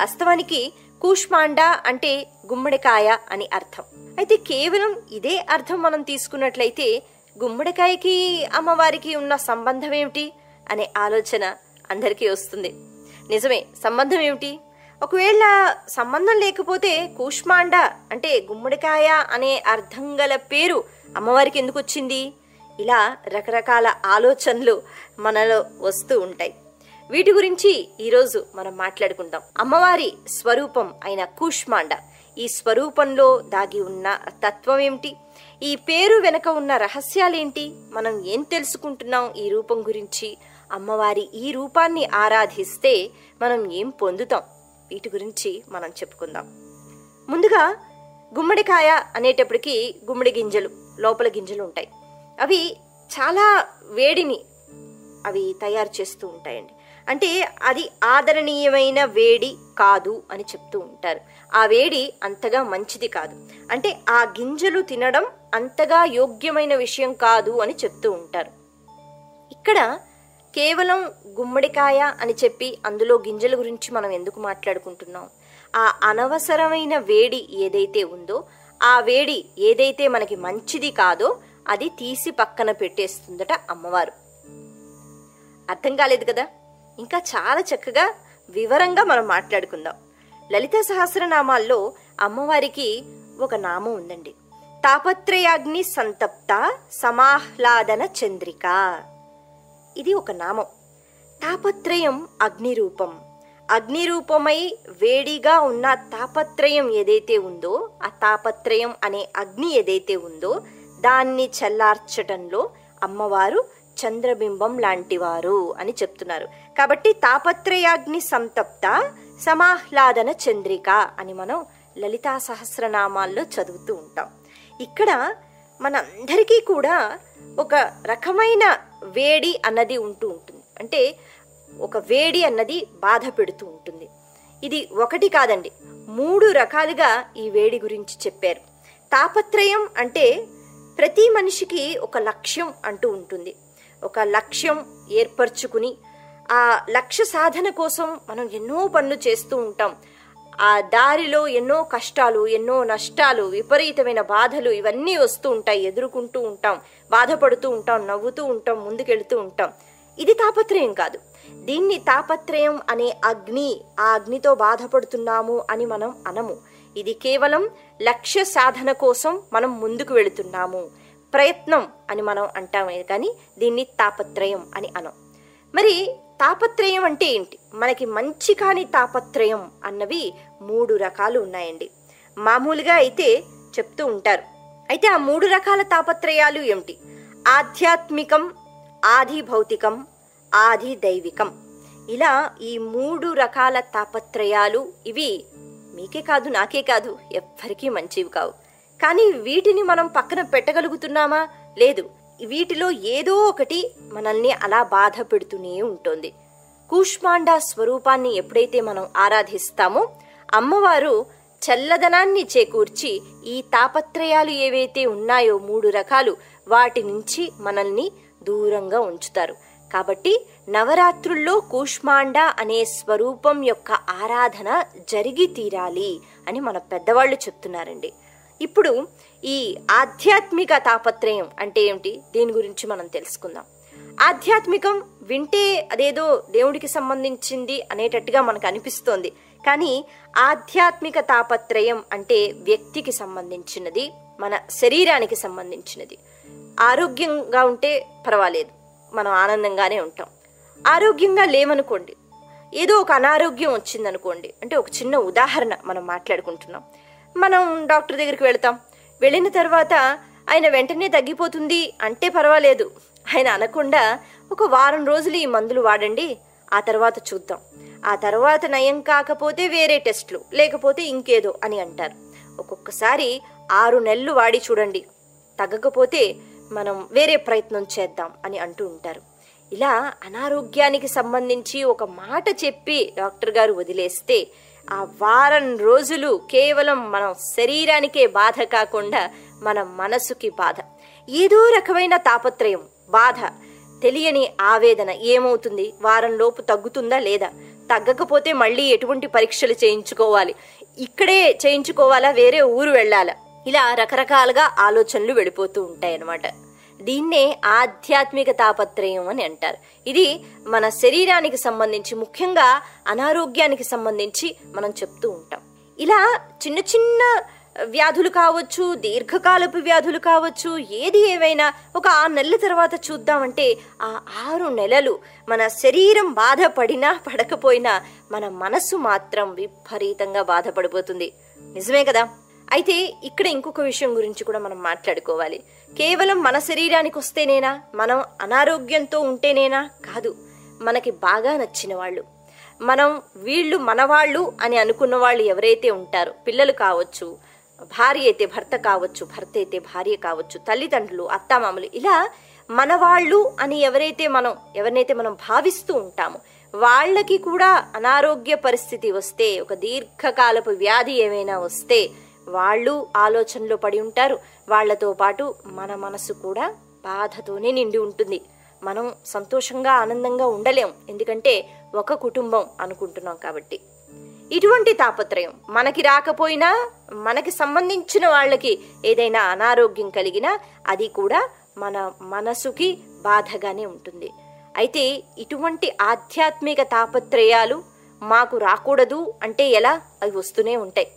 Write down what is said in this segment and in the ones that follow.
వాస్తవానికి కూష్మాండ అంటే గుమ్మడికాయ అని అర్థం. అయితే కేవలం ఇదే అర్థం మనం తీసుకున్నట్లయితే గుమ్మడికాయకి అమ్మవారికి ఉన్న సంబంధం ఏమిటి అనే ఆలోచన అందరికీ వస్తుంది. నిజమే సంబంధం ఏమిటి? ఒకవేళ సంబంధం లేకపోతే కూష్మాండ అంటే గుమ్మడికాయ అనే అర్థం గల పేరు అమ్మవారికి ఎందుకు వచ్చింది? ఇలా రకరకాల ఆలోచనలు మనలో వస్తూ ఉంటాయి. వీటి గురించి ఈరోజు మనం మాట్లాడుకుందాం. అమ్మవారి స్వరూపం అయిన కూష్మాండ. ఈ స్వరూపంలో దాగి ఉన్న తత్వం ఏమిటి ఈ పేరు వెనక ఉన్న రహస్యాలేంటి? మనం ఏం తెలుసుకుంటున్నాం ఈ రూపం గురించి? అమ్మవారి ఈ రూపాన్ని ఆరాధిస్తే మనం ఏం పొందుతాం? వీటి గురించి మనం చెప్పుకుందాం. ముందుగా గుమ్మడికాయ అనేటప్పటికి గుమ్మడి గింజలు లోపల గింజలు ఉంటాయి. అవి చాలా వేడిని అవి తయారు చేస్తూ ఉంటాయండి. అంటే అది ఆదరణీయమైన వేడి కాదు అని చెప్తూ ఉంటారు. ఆ వేడి అంతగా మంచిది కాదు. అంటే ఆ గింజలు తినడం అంతగా యోగ్యమైన విషయం కాదు అని చెప్తూ ఉంటారు. ఇక్కడ కేవలం గుమ్మడికాయ అని చెప్పి అందులో గింజల గురించి మనం ఎందుకు మాట్లాడుకుంటున్నాం? ఆ అనవసరమైన వేడి ఏదైతే ఉందో ఆ వేడి ఏదైతే మనకి మంచిది కాదో అది తీసి పక్కన పెట్టేస్తుందట అమ్మవారు. అర్థం కాలేదు కదా? ఇంకా చాలా చక్కగా వివరంగా మనం మాట్లాడుకుందాం. లలిత సహస్రనామాల్లో అమ్మవారికి ఒక నామం ఉందండి. తాపత్రయాగ్ని సంతప్త సమాహ్లాదన చంద్రిక. ఇది ఒక నామం. తాపత్రయం అగ్ని రూపం అగ్ని రూపమై వేడిగా ఉన్న తాపత్రయం ఏదైతే ఉందో ఆ తాపత్రయం అనే అగ్ని ఏదైతే ఉందో దాన్ని చల్లార్చటంలో అమ్మవారు చంద్రబింబం లాంటివారు అని చెప్తున్నారు. కాబట్టి తాపత్రయాగ్ని సంతప్త సమాహ్లాదన చంద్రిక అని మనం లలితా సహస్రనామాల్లో చదువుతూ ఉంటాం. ఇక్కడ మనందరికీ కూడా ఒక రకమైన వేడి అన్నది ఉంటూ ఉంటుంది. అంటే ఒక వేడి అన్నది బాధ పెడుతూ ఉంటుంది. ఇది ఒకటి కాదండి. మూడు రకాలుగా ఈ వేడి గురించి చెప్పారు. తాపత్రయం అంటే ప్రతి మనిషికి ఒక లక్ష్యం అంటూ ఉంటుంది. ఒక లక్ష్యం ఏర్పరచుకుని ఆ లక్ష్య సాధన కోసం మనం ఎన్నో పనులు చేస్తూ ఉంటాం. ఆ దారిలో ఎన్నో కష్టాలు ఎన్నో నష్టాలు విపరీతమైన బాధలు ఇవన్నీ వస్తూ ఉంటాయి ఎదుర్కొంటూ ఉంటాం బాధపడుతూ ఉంటాం నవ్వుతూ ఉంటాం ముందుకెళ్తూ ఉంటాం. ఇది తాపత్రయం కాదు. దీన్ని తాపత్రయం అనే అగ్ని ఆ అగ్నితో బాధపడుతున్నాము అని మనం అనము. ఇది కేవలం లక్ష్య సాధన కోసం మనం ముందుకు వెళుతున్నాము. ప్రయత్నం అని మనం అంటామే కానీ దీన్ని తాపత్రయం అని అనం. మరి తాపత్రయం అంటే ఏంటి? మనకి మంచి కాని తాపత్రయం అన్నవి మూడు రకాలు ఉన్నాయండి. మామూలుగా అయితే చెప్తూ ఉంటారు. అయితే ఆ మూడు రకాల తాపత్రయాలు ఏమిటి? ఆధ్యాత్మికం ఆది భౌతికం ఆది దైవికం ఇలా ఈ మూడు రకాల తాపత్రయాలు ఇవి మీకే కాదు నాకే కాదు ఎవ్వరికీ మంచివి కావు. కానీ వీటిని మనం పక్కన పెట్టగలుగుతున్నామా? లేదు. వీటిలో ఏదో ఒకటి మనల్ని అలా బాధ పెడుతూనే ఉంటుంది. కూష్మాండ స్వరూపాన్ని ఎప్పుడైతే మనం ఆరాధిస్తామో అమ్మవారు చల్లదనాన్ని చేకూర్చి ఈ తాపత్రయాలు ఏవైతే ఉన్నాయో మూడు రకాలు వాటి నుంచి మనల్ని దూరంగా ఉంచుతారు. కాబట్టి నవరాత్రుల్లో కూష్మాండ అనే స్వరూపం యొక్క ఆరాధన జరిగి తీరాలి అని మన పెద్దవాళ్ళు చెప్తున్నారండి. ఇప్పుడు ఈ ఆధ్యాత్మిక తాపత్రయం అంటే ఏమిటి? దీని గురించి మనం తెలుసుకుందాం. ఆధ్యాత్మికం వింటే అదేదో దేవుడికి సంబంధించింది అనేటట్టుగా మనకు అనిపిస్తోంది. కానీ ఆధ్యాత్మిక తాపత్రయం అంటే వ్యక్తికి సంబంధించినది మన శరీరానికి సంబంధించినది. ఆరోగ్యంగా ఉంటే పర్వాలేదు మనం ఆనందంగానే ఉంటాం. ఆరోగ్యంగా లేమనుకోండి ఏదో ఒక అనారోగ్యం వచ్చిందనుకోండి అంటే ఒక చిన్న ఉదాహరణ మనం మాట్లాడుకుంటున్నాం. మనం డాక్టర్ దగ్గరికి వెళతాం. వెళ్ళిన తర్వాత ఆయన వెంటనే తగ్గిపోతుంది అంటే పర్వాలేదు. ఆయన అనకుండా ఒక వారం రోజులు ఈ మందులు వాడండి. ఆ తర్వాత చూద్దాం. ఆ తర్వాత నయం కాకపోతే వేరే టెస్ట్లు లేకపోతే ఇంకేదో అని అంటారు. ఒక్కొక్కసారి ఆరు నెలలు వాడి చూడండి. తగ్గకపోతే మనం వేరే ప్రయత్నం చేద్దాం అని అంటూ ఉంటారు. ఇలా అనారోగ్యానికి సంబంధించి ఒక మాట చెప్పి డాక్టర్ గారు వదిలేస్తే ఆ వారం రోజులు కేవలం మనం శరీరానికే బాధ కాకుండా మన మనసుకి బాధ. ఏదో రకమైన తాపత్రయం బాధ. తెలియని ఆవేదన ఏమవుతుంది? వారం లోపు తగ్గుతుందా లేదా? తగ్గకపోతే మళ్ళీ ఎటువంటి పరీక్షలు చేయించుకోవాలి? ఇక్కడే చేయించుకోవాలా? వేరే ఊరు వెళ్ళాలా? ఇలా రకరకాలుగా ఆలోచనలు వెళ్ళిపోతూ ఉంటాయి అన్నమాట దీన్నే ఆధ్యాత్మిక తాపత్రయం అని అంటారు. ఇది మన శరీరానికి సంబంధించి ముఖ్యంగా అనారోగ్యానికి సంబంధించి మనం చెప్తూ ఉంటాం. ఇలా చిన్న చిన్న వ్యాధులు కావచ్చు దీర్ఘకాలపు వ్యాధులు కావచ్చు ఏది ఏవైనా ఒక ఆరు నెలల తర్వాత చూద్దామంటే ఆ ఆరు నెలలు మన శరీరం బాధపడినా పడకపోయినా మన మనసు మాత్రం విపరీతంగా బాధపడిపోతుంది. నిజమే కదా? అయితే ఇక్కడ ఇంకొక విషయం గురించి కూడా మనం మాట్లాడుకోవాలి. కేవలం మన శరీరానికి వస్తేనేనా మనం అనారోగ్యంతో ఉంటేనేనా? కాదు. మనకి బాగా నచ్చిన వాళ్ళు. మనం వీళ్ళు మనవాళ్ళు అని అనుకున్న వాళ్ళు ఎవరైతే ఉంటారో పిల్లలు కావచ్చు భార్య అయితే భర్త కావచ్చు భర్త అయితే భార్య కావచ్చు తల్లిదండ్రులు అత్తామామలు ఇలా మనవాళ్ళు అని ఎవరైతే మనం ఎవరినైతే మనం భావిస్తూ ఉంటామో వాళ్ళకి కూడా అనారోగ్య పరిస్థితి వస్తే ఒక దీర్ఘకాలపు వ్యాధి ఏమైనా వస్తే వాళ్ళు ఆలోచనలో పడి ఉంటారు. వాళ్ళతో పాటు మన మనసు కూడా బాధతోనే నిండి ఉంటుంది. మనం సంతోషంగా ఆనందంగా ఉండలేం. ఎందుకంటే ఒక కుటుంబం అనుకుంటున్నాం కాబట్టి. ఇటువంటి తాపత్రయం మనకి రాకపోయినా మనకి సంబంధించిన వాళ్ళకి ఏదైనా అనారోగ్యం కలిగినా అది కూడా మన మనసుకి బాధగానే ఉంటుంది. అయితే ఇటువంటి ఆధ్యాత్మిక తాపత్రయాలు మాకు రాకూడదు అంటే ఎలా? అవి వస్తూనే ఉంటాయి.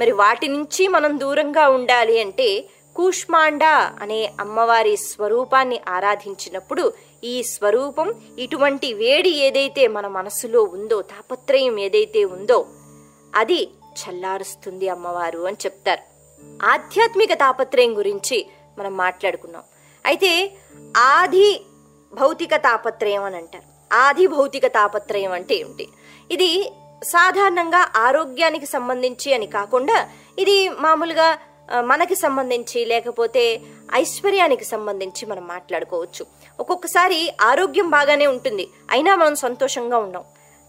మరి వాటి నుంచి మనం దూరంగా ఉండాలి అంటే కూష్మాండ అనే అమ్మవారి స్వరూపాన్ని ఆరాధించినప్పుడు ఈ స్వరూపం ఇటువంటి వేడి ఏదైతే మన మనసులో ఉందో తాపత్రయం ఏదైతే ఉందో అది చల్లారుస్తుంది అమ్మవారు అని చెప్తారు. ఆధ్యాత్మిక తాపత్రయం గురించి మనం మాట్లాడుకున్నాం. అయితే ఆది భౌతిక తాపత్రయం అని అంటారు. ఆది భౌతిక తాపత్రయం అంటే ఏమిటి? ఇది సాధారణంగా ఆరోగ్యానికి సంబంధించి అని కాకుండా ఇది మామూలుగా మనకి సంబంధించి లేకపోతే ఐశ్వర్యానికి సంబంధించి మనం మాట్లాడుకోవచ్చు. ఒక్కొక్కసారి ఆరోగ్యం బాగానే ఉంటుంది అయినా మనం సంతోషంగా ఉన్నాం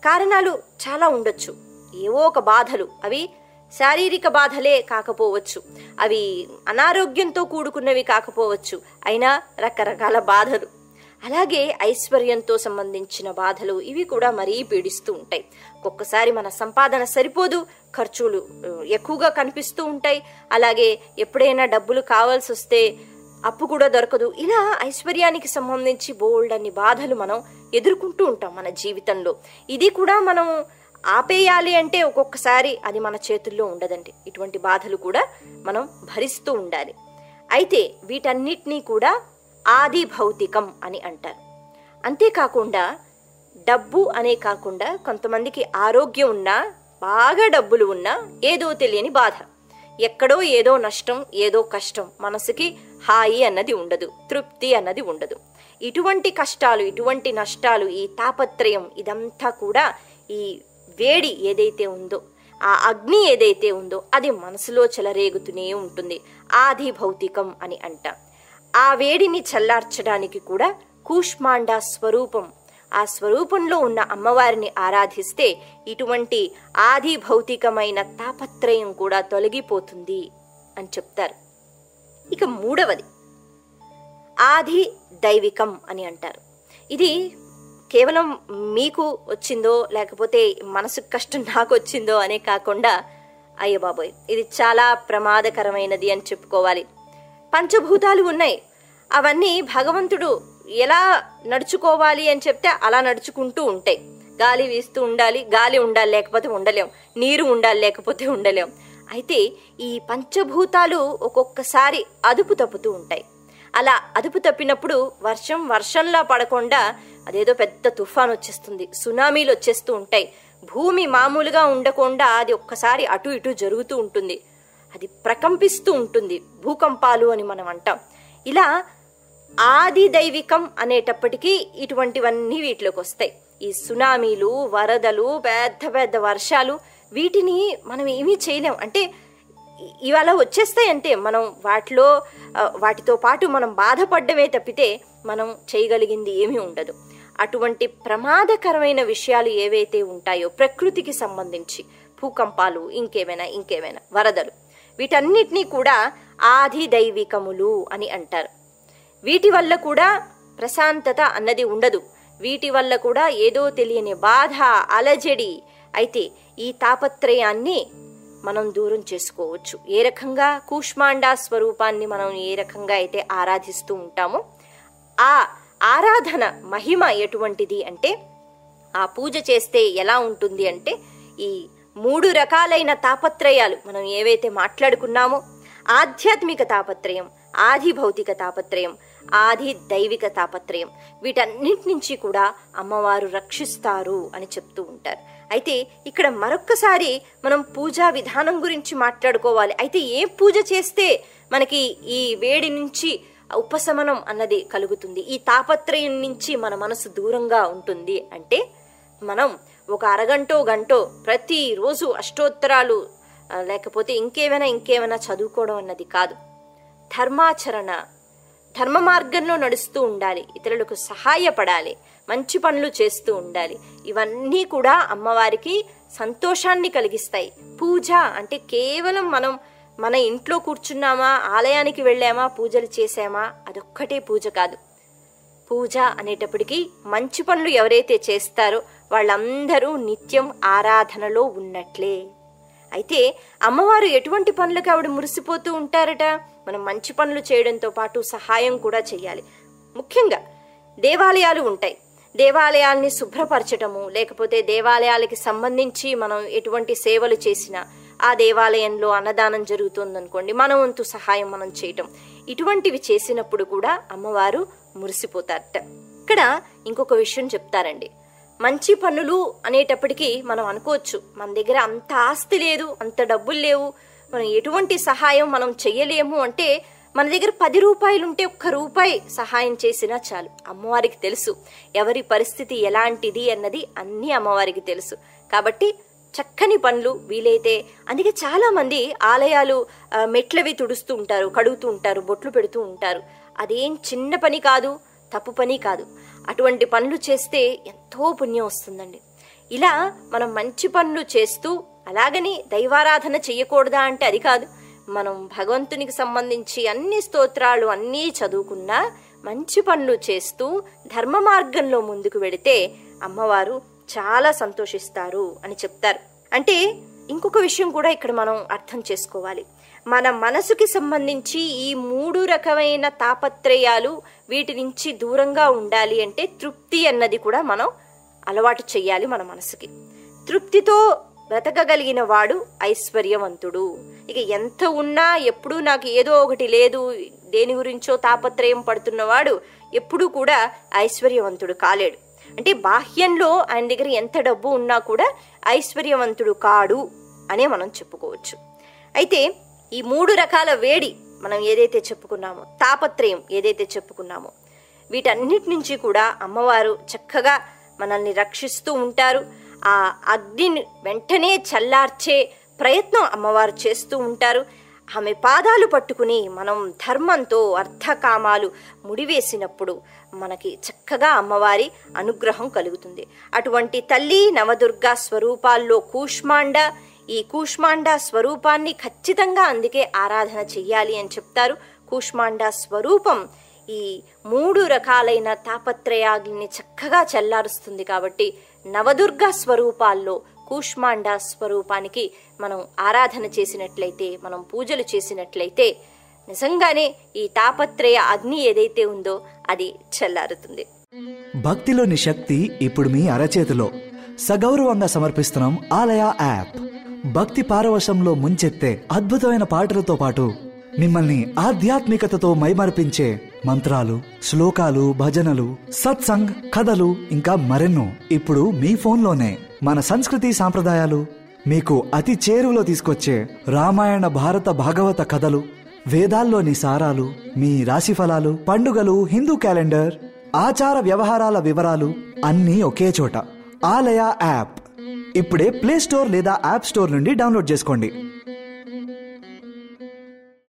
కారణాలు చాలా ఉండొచ్చు. ఏవో ఒక బాధలు. అవి శారీరక బాధలే కాకపోవచ్చు. అవి అనారోగ్యంతో కూడుకున్నవి కాకపోవచ్చు. అయినా రకరకాల బాధలు. అలాగే ఐశ్వర్యంతో సంబంధించిన బాధలు ఇవి కూడా మరీ పీడిస్తూ ఉంటాయి. ఒక్కొక్కసారి మన సంపాదన సరిపోదు ఖర్చులు ఎక్కువగా కనిపిస్తూ ఉంటాయి. అలాగే ఎప్పుడైనా డబ్బులు కావాల్సి వస్తే అప్పు కూడా దొరకదు. ఇలా ఐశ్వర్యానికి సంబంధించి బోల్డ్ అన్ని బాధలు మనం ఎదుర్కొంటూ ఉంటాం మన జీవితంలో. ఇది కూడా మనం ఆపేయాలి అంటే ఒక్కొక్కసారి అది మన చేతుల్లో ఉండదండి. ఇటువంటి బాధలు కూడా మనం భరిస్తూ ఉండాలి. అయితే వీటన్నిటినీ కూడా ఆది భౌతికం అని అంటారు. అంతేకాకుండా డబ్బు అనే కాకుండా కొంతమందికి ఆరోగ్యం ఉన్నా బాగా డబ్బులు ఉన్నా ఏదో తెలియని బాధ. ఎక్కడో ఏదో నష్టం ఏదో కష్టం మనసుకి హాయి అన్నది ఉండదు తృప్తి అన్నది ఉండదు. ఇటువంటి కష్టాలు ఇటువంటి నష్టాలు ఈ తాపత్రయం ఇదంతా కూడా ఈ వేడి ఏదైతే ఉందో ఆ అగ్ని ఏదైతే ఉందో అది మనసులో చెలరేగుతూనే ఉంటుంది. ఆది భౌతికం అని అంటాం. ఆ వేడిని చల్లార్చడానికి కూడా కూష్మాండ స్వరూపం. ఆ స్వరూపంలో ఉన్న అమ్మవారిని ఆరాధిస్తే ఇటువంటి ఆది భౌతికమైన తాపత్రయం కూడా తొలగిపోతుంది అని చెప్తారు. ఇక మూడవది ఆది దైవికం అని అంటారు. ఇది కేవలం మీకు వచ్చిందో లేకపోతే మనసుకు కష్టం నాకు వచ్చిందో అనే కాకుండా అయ్యబాబోయ్ ఇది చాలా ప్రమాదకరమైనది అని చెప్పుకోవాలి. పంచభూతాలు ఉన్నాయి. అవన్నీ భగవంతుడు ఎలా నడుచుకోవాలి అని చెప్తే అలా నడుచుకుంటూ ఉంటాయి గాలి వీస్తూ ఉండాలి గాలి ఉండాలి లేకపోతే ఉండలేం. నీరు ఉండాలి లేకపోతే ఉండలేం. అయితే ఈ పంచభూతాలు ఒక్కొక్కసారి అదుపు తప్పుతూ ఉంటాయి. అలా అదుపు తప్పినప్పుడు వర్షం వర్షంలా పడకుండా అదేదో పెద్ద తుఫాన్ వచ్చేస్తుంది సునామీలు వచ్చేస్తూ ఉంటాయి. భూమి మామూలుగా ఉండకుండా అది ఒక్కసారి అటు ఇటు జరుగుతూ ఉంటుంది. అది ప్రకంపిస్తూ ఉంటుంది. భూకంపాలు అని మనం అంటాం. ఇలా ఆది దైవికం అనేటప్పటికీ ఇటువంటివన్నీ వీటిలోకి వస్తాయి. ఈ సునామీలు వరదలు పెద్ద పెద్ద వర్షాలు వీటిని మనం ఏమీ చేయలేం. అంటే ఇవాళ వచ్చేస్తాయి అంతే మనం వాటిలో వాటితో పాటు మనం బాధపడ్డమే తప్పితే మనం చేయగలిగింది ఏమీ ఉండదు. అటువంటి ప్రమాదకరమైన విషయాలు ఏవైతే ఉంటాయో ప్రకృతికి సంబంధించి భూకంపాలు ఇంకేమైనా ఇంకేమైనా వరదలు వీటన్నిటినీ కూడా ఆది దైవికములు అని అంటారు. వీటి వల్ల కూడా ప్రశాంతత అన్నది ఉండదు. వీటి వల్ల కూడా ఏదో తెలియని బాధ అలజడి అయితే ఈ తాపత్రయాన్ని మనం దూరం చేసుకోవచ్చు. ఏ రకంగా కూష్మాండా స్వరూపాన్ని మనం ఏ రకంగా అయితే ఆరాధిస్తూ ఉంటామో ఆ ఆరాధన మహిమ ఎటువంటిది అంటే ఆ పూజ చేస్తే ఎలా ఉంటుంది అంటే ఈ మూడు రకాలైన తాపత్రయాలు. మనం ఏవైతే మాట్లాడుకున్నామో ఆధ్యాత్మిక తాపత్రయం ఆది భౌతిక తాపత్రయం ఆది దైవిక తాపత్రయం వీటన్నిటి నుంచి కూడా అమ్మవారు రక్షిస్తారు అని చెప్తూ ఉంటారు. అయితే ఇక్కడ మరొక్కసారి మనం పూజా విధానం గురించి మాట్లాడుకోవాలి. అయితే ఏ పూజ చేస్తే మనకి ఈ వేడి నుంచి ఉపశమనం అన్నది కలుగుతుంది? ఈ తాపత్రయం నుంచి మన మనసు దూరంగా ఉంటుంది అంటే మనం ఒక అరగంటో గంటో ప్రతిరోజు అష్టోత్తరాలు లేకపోతే ఇంకేమైనా ఇంకేమైనా చదువుకోవడం అన్నది కాదు. ధర్మాచరణ. ధర్మ మార్గంలో నడుస్తూ ఉండాలి. ఇతరులకు సహాయపడాలి. మంచి పనులు చేస్తూ ఉండాలి. ఇవన్నీ కూడా అమ్మవారికి సంతోషాన్ని కలిగిస్తాయి. పూజ అంటే కేవలం మనం మన ఇంట్లో కూర్చున్నామా ఆలయానికి వెళ్ళామా పూజలు చేసామా అదొక్కటే పూజ కాదు. పూజ అనేటప్పటికీ మంచి పనులు ఎవరైతే చేస్తారో వాళ్ళందరూ నిత్యం ఆరాధనలో ఉన్నట్లే. అయితే అమ్మవారు ఎటువంటి పనులకు ఆవిడ మురిసిపోతూ ఉంటారట? మనం మంచి పనులు చేయడంతో పాటు సహాయం కూడా చేయాలి ముఖ్యంగా దేవాలయాలు ఉంటాయి. దేవాలయాల్ని శుభ్రపరచటము లేకపోతే దేవాలయాలకి సంబంధించి మనం ఎటువంటి సేవలు చేసినా ఆ దేవాలయంలో అన్నదానం జరుగుతుందనుకోండి మన వంతు సహాయం మనం చేయటం. ఇటువంటివి చేసినప్పుడు కూడా అమ్మవారు మురిసిపోతారట. ఇక్కడ ఇంకొక విషయం చెప్తారండి. మంచి పనులు అనేటప్పటికీ మనం అనుకోవచ్చు. మన దగ్గర అంత ఆస్తి లేదు అంత డబ్బులు లేవు. మనం ఎటువంటి సహాయం మనం చెయ్యలేము అంటే మన దగ్గర పది రూపాయలు ఉంటే ఒక్క రూపాయి సహాయం చేసినా చాలు. అమ్మవారికి తెలుసు ఎవరి పరిస్థితి ఎలాంటిది అన్నది అన్నీ అమ్మవారికి తెలుసు. కాబట్టి చక్కని పనులు వీలైతే అందుకే చాలా మంది ఆలయాలు మెట్లవి తుడుస్తూ ఉంటారు కడుగుతూ ఉంటారు బొట్లు పెడుతూ ఉంటారు. అదేం చిన్న పని కాదు తప్పు పని కాదు. అటువంటి పనులు చేస్తే ఎంతో పుణ్యం వస్తుందండి. ఇలా మనం మంచి పనులు చేస్తూ అలాగని దైవారాధన చేయకూడదా అంటే అది కాదు. మనం భగవంతునికి సంబంధించి అన్ని స్తోత్రాలు అన్నీ చదువుకున్నా మంచి పనులు చేస్తూ ధర్మ మార్గంలో ముందుకు వెడితే అమ్మవారు చాలా సంతోషిస్తారు అని చెప్తారు. అంటే ఇంకొక విషయం కూడా ఇక్కడ మనం అర్థం చేసుకోవాలి. మన మనసుకి సంబంధించి ఈ మూడు రకమైన తాపత్రయాలు వీటి నుంచి దూరంగా ఉండాలి అంటే తృప్తి అన్నది కూడా మనం అలవాటు చెయ్యాలి మన మనసుకి. తృప్తితో బ్రతకగలిగిన వాడు ఐశ్వర్యవంతుడు. ఇక ఎంత ఉన్నా ఎప్పుడూ నాకు ఏదో ఒకటి లేదు దేని గురించో తాపత్రయం పడుతున్నవాడు ఎప్పుడూ కూడా ఐశ్వర్యవంతుడు కాలేడు. అంటే బాహ్యంలో ఆయన దగ్గర ఎంత డబ్బు ఉన్నా కూడా ఐశ్వర్యవంతుడు కాడు అనే మనం చెప్పుకోవచ్చు. అయితే ఈ మూడు రకాల వేడి మనం ఏదైతే చెప్పుకున్నామో తాపత్రయం ఏదైతే చెప్పుకున్నామో వీటన్నిటి నుంచి కూడా అమ్మవారు చక్కగా మనల్ని రక్షిస్తూ ఉంటారు. ఆ అగ్నిని వెంటనే చల్లార్చే ప్రయత్నం అమ్మవారు చేస్తూ ఉంటారు. ఆమె పాదాలు పట్టుకుని మనం ధర్మంతో అర్థకామాలు ముడివేసినప్పుడు మనకి చక్కగా అమ్మవారి అనుగ్రహం కలుగుతుంది. అటువంటి తల్లి నవదుర్గా స్వరూపాల్లో కూష్మాండ ఈ కూష్మాండ స్వరూపాన్ని ఖచ్చితంగా అందుకే ఆరాధన చెయ్యాలి అని చెప్తారు. కూష్మాండ స్వరూపం ఈ మూడు రకాలైన తాపత్రయాగ్ని చక్కగా చల్లారుస్తుంది కాబట్టి నవదుర్గ స్వరూపాల్లో కూష్మాండ స్వరూపానికి మనం ఆరాధన చేసినట్లయితే మనం పూజలు చేసినట్లయితే నిజంగానే ఈ తాపత్రయ అగ్ని ఏదైతే ఉందో అది చల్లారుతుంది. భక్తిలోని శక్తి ఇప్పుడు మీ అరచేతిలో. సగౌరవంగా సమర్పిస్తున్నాం ఆలయ యాప్. భక్తి పారవశంలో ముంచెత్తే అద్భుతమైన పాటలతో పాటు మిమ్మల్ని ఆధ్యాత్మికతతో మైమర్పించే మంత్రాలు శ్లోకాలు భజనలు సత్సంగ్ కథలు ఇంకా మరెన్నో ఇప్పుడు మీ ఫోన్లోనే. మన సంస్కృతి సాంప్రదాయాలు మీకు అతి చేరువలో తీసుకొచ్చే రామాయణ భారత భాగవత కథలు వేదాల్లోని సారాలు మీ రాశిఫలాలు పండుగలు హిందూ క్యాలెండర్ ఆచార వ్యవహారాల వివరాలు అన్నీ ఒకే చోట. ఆలయ యాప్. ఇప్పుడే ప్లే స్టోర్ లేదా యాప్ స్టోర్ నుండి డౌన్లోడ్ చేసుకోండి.